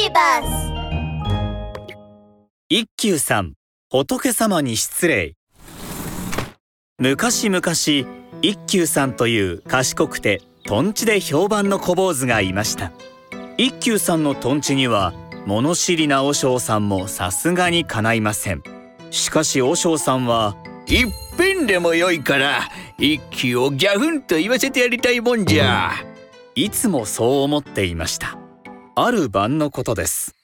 ビバス一休さん仏様に失礼。昔々一休さんという賢くてとんちで評判の小坊主がいました。一休さんのとんちには物知りな和尚さんもさすがにかないません。しかし和尚さんは一遍でもよいから一休をギャフンと言わせてやりたいもんじゃ。いつもそう思っていましたある晩のことです。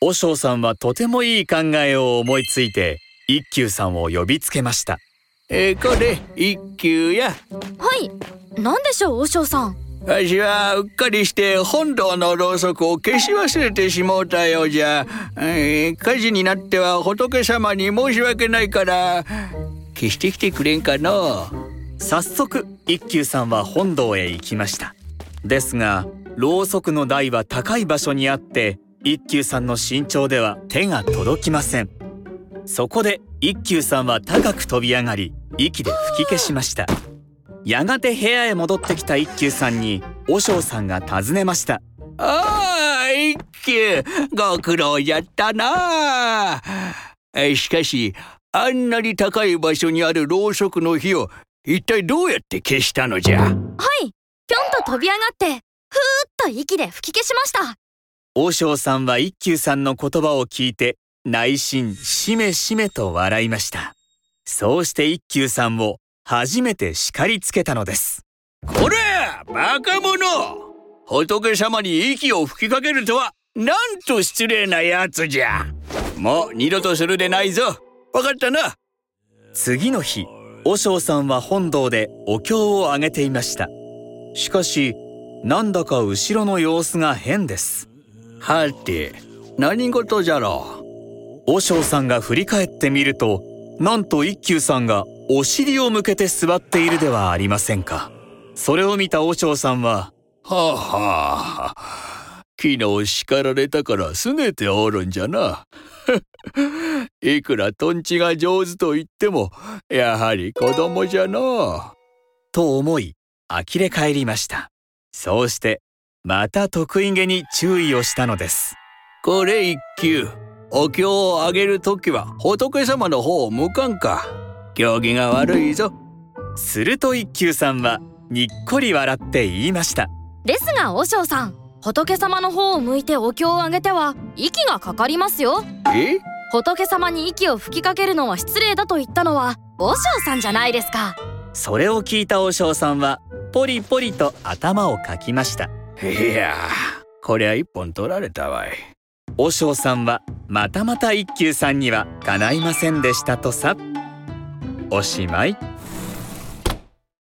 和尚さんはとてもいい考えを思いついて一休さんを呼びつけました。えー、これ一休や。はい。何でしょう和尚さん。わしはうっかりして本堂のろうそくを消し忘れてしもうたようじゃ、えー、火事になっては仏様に申し訳ないから消してきてくれんかの早速一休さんは本堂へ行きました。ですがろうそくの台は高い場所にあって一休さんの身長では手が届きません。そこで一休さんは高く飛び上がり息で吹き消しました。やがて部屋へ戻ってきた一休さんに和尚さんが尋ねました。ああ一休ご苦労じゃったなしかしあんなに高い場所にあるろうそくの火を一体どうやって消したのじゃ？はいぴょんと飛び上がって。ふーっと息で吹き消しました。和尚さんは一休さんの言葉を聞いて内心しめしめと笑いました。そうして一休さんを初めて叱りつけたのです。これバカ者。仏様に息を吹きかけるとはなんと失礼なやつじゃ。もう二度とするでないぞ。わかったな。次の日和尚さんは本堂でお経をあげていました。しかしなんだか後ろの様子が変です。はて何事じゃろう？和尚さんが振り返ってみるとなんと一休さんがお尻を向けて座っているではありませんか。それを見た和尚さんははあはあ昨日叱られたから拗ねておるんじゃな。いくらとんちが上手と言ってもやはり子供じゃのと思い呆れ返りましたそうしてまた得意げに注意をしたのです。これ一休お経をあげるときは仏様の方を向かんか。行儀が悪いぞ。すると一休さんはにっこり笑って言いました。ですが和尚さん仏様の方を向いてお経をあげては息がかかりますよ。え？仏様に息を吹きかけるのは失礼だと言ったのは和尚さんじゃないですか。それを聞いた和尚さんはポリポリと頭をかきました。いや。こりゃ一本取られたわい。和尚さんはまたまた一休さんにはかないませんでしたとさ。おしまい